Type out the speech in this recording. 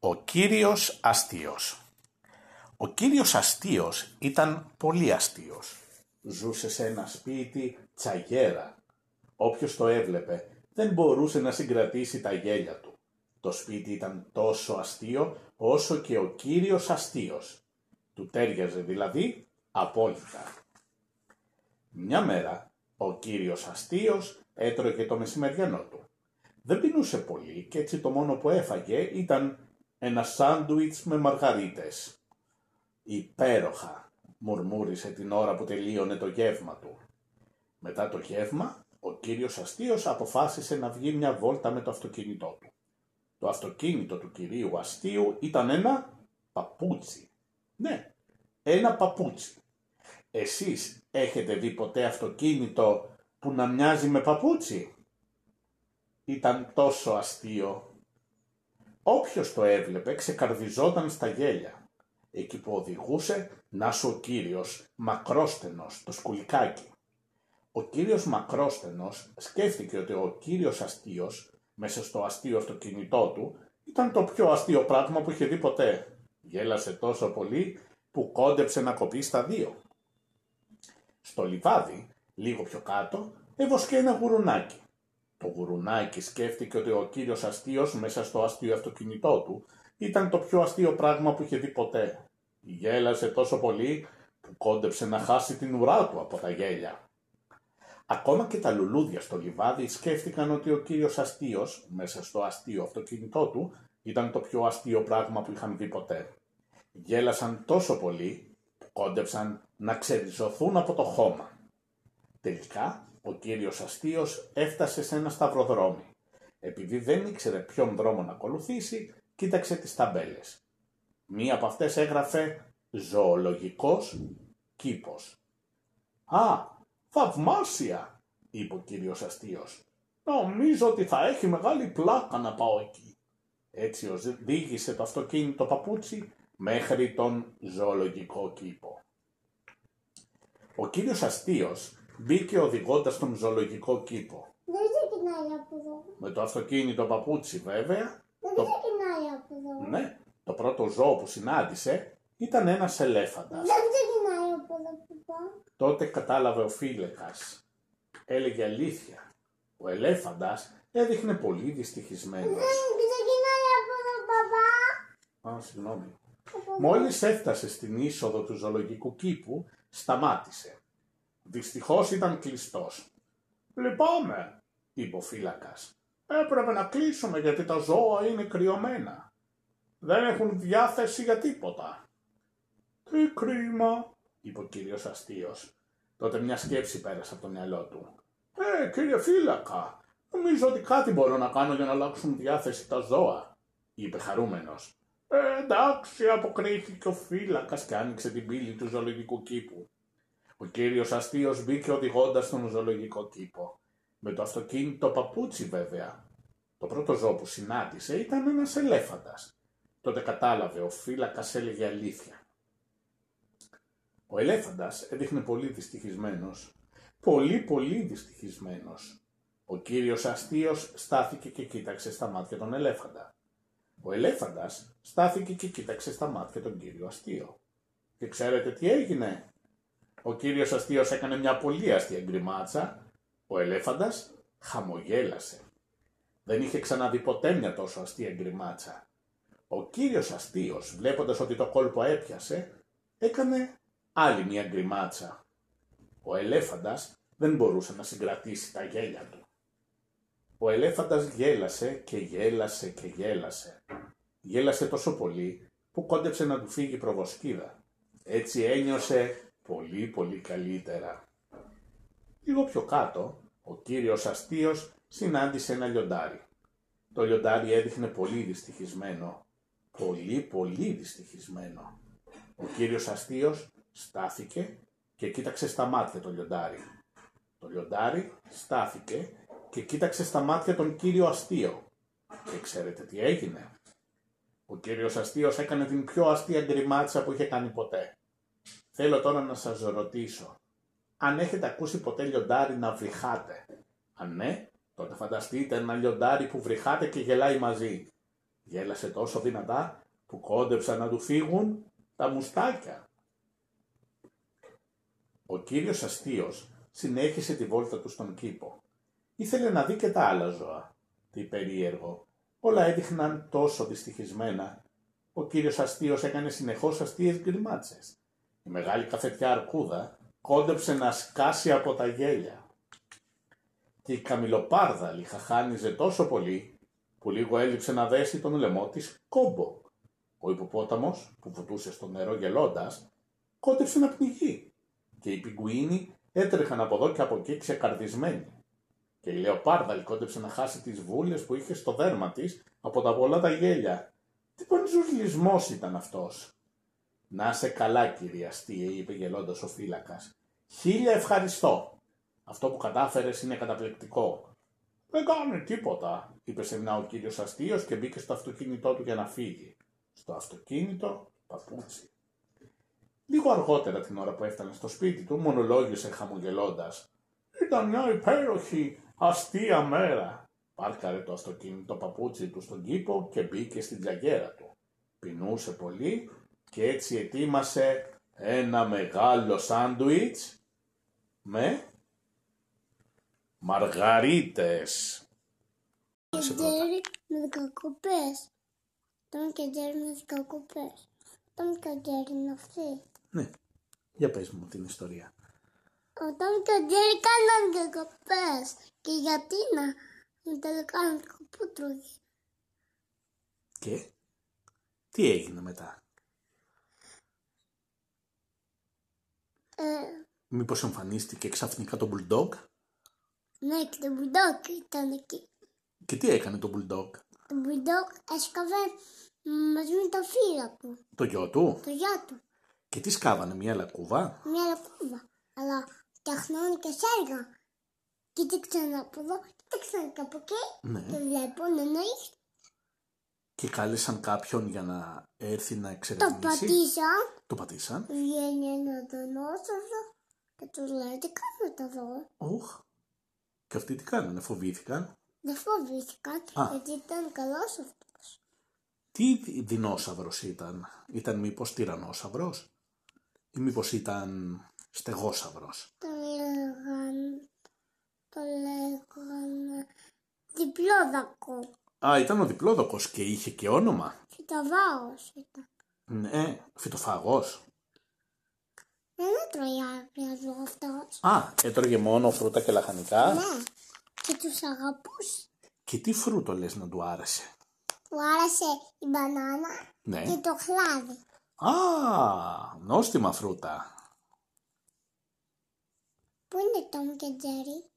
Ο κύριος αστείος Ο κύριος αστείος ήταν πολύ αστείος. Ζούσε σε ένα σπίτι τσαγέρα. Όποιος το έβλεπε δεν μπορούσε να συγκρατήσει τα γέλια του. Το σπίτι ήταν τόσο αστείο όσο και ο κύριος αστείος. Του τέριαζε δηλαδή απόλυτα. Μια μέρα ο κύριος αστείος έτρωγε το μεσημεριανό του. Δεν πεινούσε πολύ και έτσι το μόνο που έφαγε ήταν ένα σάντουιτς με μαργαρίτες. Υπέροχα, μουρμούρισε την ώρα που τελείωνε το γεύμα του. Μετά το γεύμα, ο κύριος Αστείος αποφάσισε να βγει μια βόλτα με το αυτοκίνητό του. Το αυτοκίνητο του κυρίου Αστείου ήταν ένα παπούτσι. Ναι, ένα παπούτσι. Εσείς έχετε δει ποτέ αυτοκίνητο που να μοιάζει με παπούτσι; Ήταν τόσο αστείο Όποιος το έβλεπε ξεκαρδιζόταν στα γέλια. Εκεί που οδηγούσε, να σου ο κύριος, μακρόστενος, το σκουλικάκι. Ο κύριος μακρόστενος σκέφτηκε ότι ο κύριος αστείος, μέσα στο αστείο αυτοκίνητό του, ήταν το πιο αστείο πράγμα που είχε δει ποτέ. Γέλασε τόσο πολύ που κόντεψε να κοπεί στα δύο. Στο λιβάδι, λίγο πιο κάτω, έβοσκε ένα γουρουνάκι. Το γουρουνάκι σκέφτηκε ότι ο κύριος αστείος μέσα στο αστείο αυτοκίνητό του ήταν το πιο αστείο πράγμα που είχε δει ποτέ. Γέλασε τόσο πολύ που κόντεψε να χάσει την ουρά του από τα γέλια. Ακόμα και τα λουλούδια στο λιβάδι σκέφτηκαν ότι ο κύριος αστείος μέσα στο αστείο αυτοκίνητό του ήταν το πιο αστείο πράγμα που είχαν δει ποτέ. Γέλασαν τόσο πολύ που κόντεψαν να ξεριζωθούν από το χώμα. Τελικά ο κύριος Αστείος έφτασε σε ένα σταυροδρόμι. Επειδή δεν ήξερε ποιον δρόμο να ακολουθήσει, κοίταξε τις ταμπέλες. Μία από αυτές έγραφε «Ζωολογικός κήπος». «Α, θαυμάσια», είπε ο κύριος Αστείος. «Νομίζω ότι θα έχει μεγάλη πλάκα να πάω εκεί». Έτσι οδήγησε το αυτοκίνητο παπούτσι μέχρι τον ζωολογικό κήπο. Ο κύριος Αστείος Μπήκε οδηγώντας τον ζωολογικό κήπο. Δεν ξεκινάει από εδώ. Με το αυτοκίνητο παπούτσι βέβαια. Δεν το... ξεκινάει από εδώ. Ναι, το πρώτο ζώο που συνάντησε ήταν ένας ελέφαντας. Δεν ξεκινάει από εδώ παπά. Τότε κατάλαβε ο Φίλεκας. Έλεγε αλήθεια. Ο ελέφαντας έδειχνε πολύ δυστυχισμένος. Δεν ξεκινάει από εδώ παπά. Α, συγγνώμη. Μόλις έφτασε στην είσοδο του ζωολογικού κήπου, σταμάτησε. Δυστυχώς ήταν κλειστός. «Λυπάμαι», είπε ο φύλακας. «Έπρεπε να κλείσουμε γιατί τα ζώα είναι κρυωμένα. Δεν έχουν διάθεση για τίποτα». «Τι κρίμα», είπε ο κύριος αστείος. Τότε μια σκέψη πέρασε από το μυαλό του. «Ε, κύριε φύλακα, νομίζω ότι κάτι μπορώ να κάνω για να αλλάξουν διάθεση τα ζώα», είπε χαρούμενος. «Ε, εντάξει», αποκρίθηκε ο φύλακας και άνοιξε την πύλη του ζωολογικού κήπου. Ο κύριος Αστείος μπήκε οδηγώντας στον ζωολογικό κήπο. Με το αυτοκίνητο παπούτσι βέβαια. Το πρώτο ζώο που συνάντησε ήταν ένας ελέφαντας. Τότε κατάλαβε, ο φύλακας έλεγε αλήθεια. Ο ελέφαντας έδειχνε πολύ δυστυχισμένος. Πολύ πολύ δυστυχισμένος. Ο κύριος Αστείος στάθηκε και κοίταξε στα μάτια τον ελέφαντα. Ο ελέφαντας στάθηκε και κοίταξε στα μάτια τον κύριο Αστείο. Και ξέρετε τι έγινε; Ο κύριος αστείος έκανε μια πολύ αστεία γκριμάτσα. Ο ελέφαντας χαμογέλασε. Δεν είχε ξαναδεί ποτέ μια τόσο αστεία γκριμάτσα. Ο κύριος αστείος, βλέποντας ότι το κόλπο έπιασε, έκανε άλλη μια γκριμάτσα. Ο ελέφαντας δεν μπορούσε να συγκρατήσει τα γέλια του. Ο ελέφαντας γέλασε και γέλασε και γέλασε. Γέλασε τόσο πολύ που κόντεψε να του φύγει προβοσκίδα. Έτσι ένιωσε πολύ πολύ καλύτερα. Λίγο πιο κάτω, ο κύριος Αστείος συνάντησε ένα λιοντάρι. Το λιοντάρι έδειχνε πολύ δυστυχισμένο. Πολύ πολύ δυστυχισμένο. Ο κύριος Αστείος στάθηκε και κοίταξε στα μάτια το λιοντάρι. Το λιοντάρι στάθηκε και κοίταξε στα μάτια τον κύριο Αστείο. Και ξέρετε τι έγινε. Ο κύριος Αστείος έκανε την πιο αστεία γκριμάτσα που είχε κάνει ποτέ. Θέλω τώρα να σας ρωτήσω, αν έχετε ακούσει ποτέ λιοντάρι να βρυχάτε. Αν ναι, τότε φανταστείτε ένα λιοντάρι που βρυχάτε και γελάει μαζί. Γέλασε τόσο δυνατά που κόντεψαν να του φύγουν τα μουστάκια. Ο κύριος αστείος συνέχισε τη βόλτα του στον κήπο. Ήθελε να δει και τα άλλα ζώα. Τι περίεργο. Όλα έδειχναν τόσο δυστυχισμένα. Ο κύριος αστείος έκανε συνεχώς αστείες γκριμάτσες. Η μεγάλη καφετιά αρκούδα κόντεψε να σκάσει από τα γέλια. Και η καμιλοπάρδα λιχαχάνιζε τόσο πολύ που λίγο έλειψε να δέσει τον λαιμό της κόμπο. Ο υποπόταμος που βουτούσε στο νερό γελώντας κόντεψε να πνιγεί και οι πιγκουίνοι έτρεχαν από εδώ και από εκεί ξεκαρδισμένοι. Και η λεοπάρδα λικόντεψε να χάσει τις βούλες που είχε στο δέρμα της από τα πολλά τα γέλια. Τι πανζουλισμός ήταν αυτός. Να σε καλά κυριαστή, είπε γελώντας ο φύλακας. Χίλια ευχαριστώ. Αυτό που κατάφερες είναι καταπληκτικό. Δεν κάνει τίποτα, είπε σεμνά ο κύριος αστείος και μπήκε στο αυτοκίνητό του για να φύγει. Στο αυτοκίνητο, παπούτσι. Λίγο αργότερα την ώρα που έφτανε στο σπίτι του, μονολόγησε χαμογελώντας. Ήταν μια υπέροχη, αστεία μέρα. Πάρκαρε το αυτοκίνητο παπούτσι του στον κήπο και μπήκε στην τζαγκέρα του. Πεινούσε πολύ και έτσι ετοίμασε ένα μεγάλο σάντουιτς με μαργαρίτες. Τζέρι με δικακοπές. Τον και Τζέρι με δικακοπές. Τον και Τζέρι είναι αυτή. Ναι, για πες μου την ιστορία. Όταν και ο Τζέρι κάναν διακοπές. Και γιατί να με τελικά να κοπού τρώγει. Και τι έγινε μετά; Ε, Μήπως εμφανίστηκε ξαφνικά το Bulldog; Ναι, και το Μπουντόκ ήταν εκεί. και τι έκανε το Bulldog; Το Μπουντόκ έσκαβε μαζί με το φίλο του, Το γιο του; το γιο του. Και τι σκάβανε μια λακκούβα; Μια λακκούβα. Αλλά φτιαχνάνε και σέργα. Κοίταξαν από εδώ, κοίταξαν και από εκεί. Ναι. Και βλέπουν εννοείς. Και κάλεσαν κάποιον για να έρθει να Το εξερευνήσει. πατήσαν. Το πατήσαν. Βγαίνει ένα δονόσαυρο και τους λέει τι κάνετε εδώ; Ουχ. Και αυτοί τι κάνανε, φοβήθηκαν. Δεν φοβήθηκαν Α. γιατί ήταν καλός αυτός. Τι δι- δεινόσαυρος ήταν. Ήταν μήπως τυρανόσαυρος ή μήπως ήταν στεγόσαυρος. Το λέγαν, το λέγαν διπλόδακο. Α, ήταν ο διπλόδοκος και είχε και όνομα. Φυτοβάος ήταν. Ναι, φυτοφαγός. Δεν έτρωγε άγρια ζώα αυτός. Α, έτρωγε μόνο φρούτα και λαχανικά. Ναι. Και τους αγαπούσε. Και τι φρούτο λες να του άρεσε; Του άρεσε η μπανάνα Ναι. και το χλάδι. Α, νόστιμα φρούτα. Πού είναι το Tom και Jerry;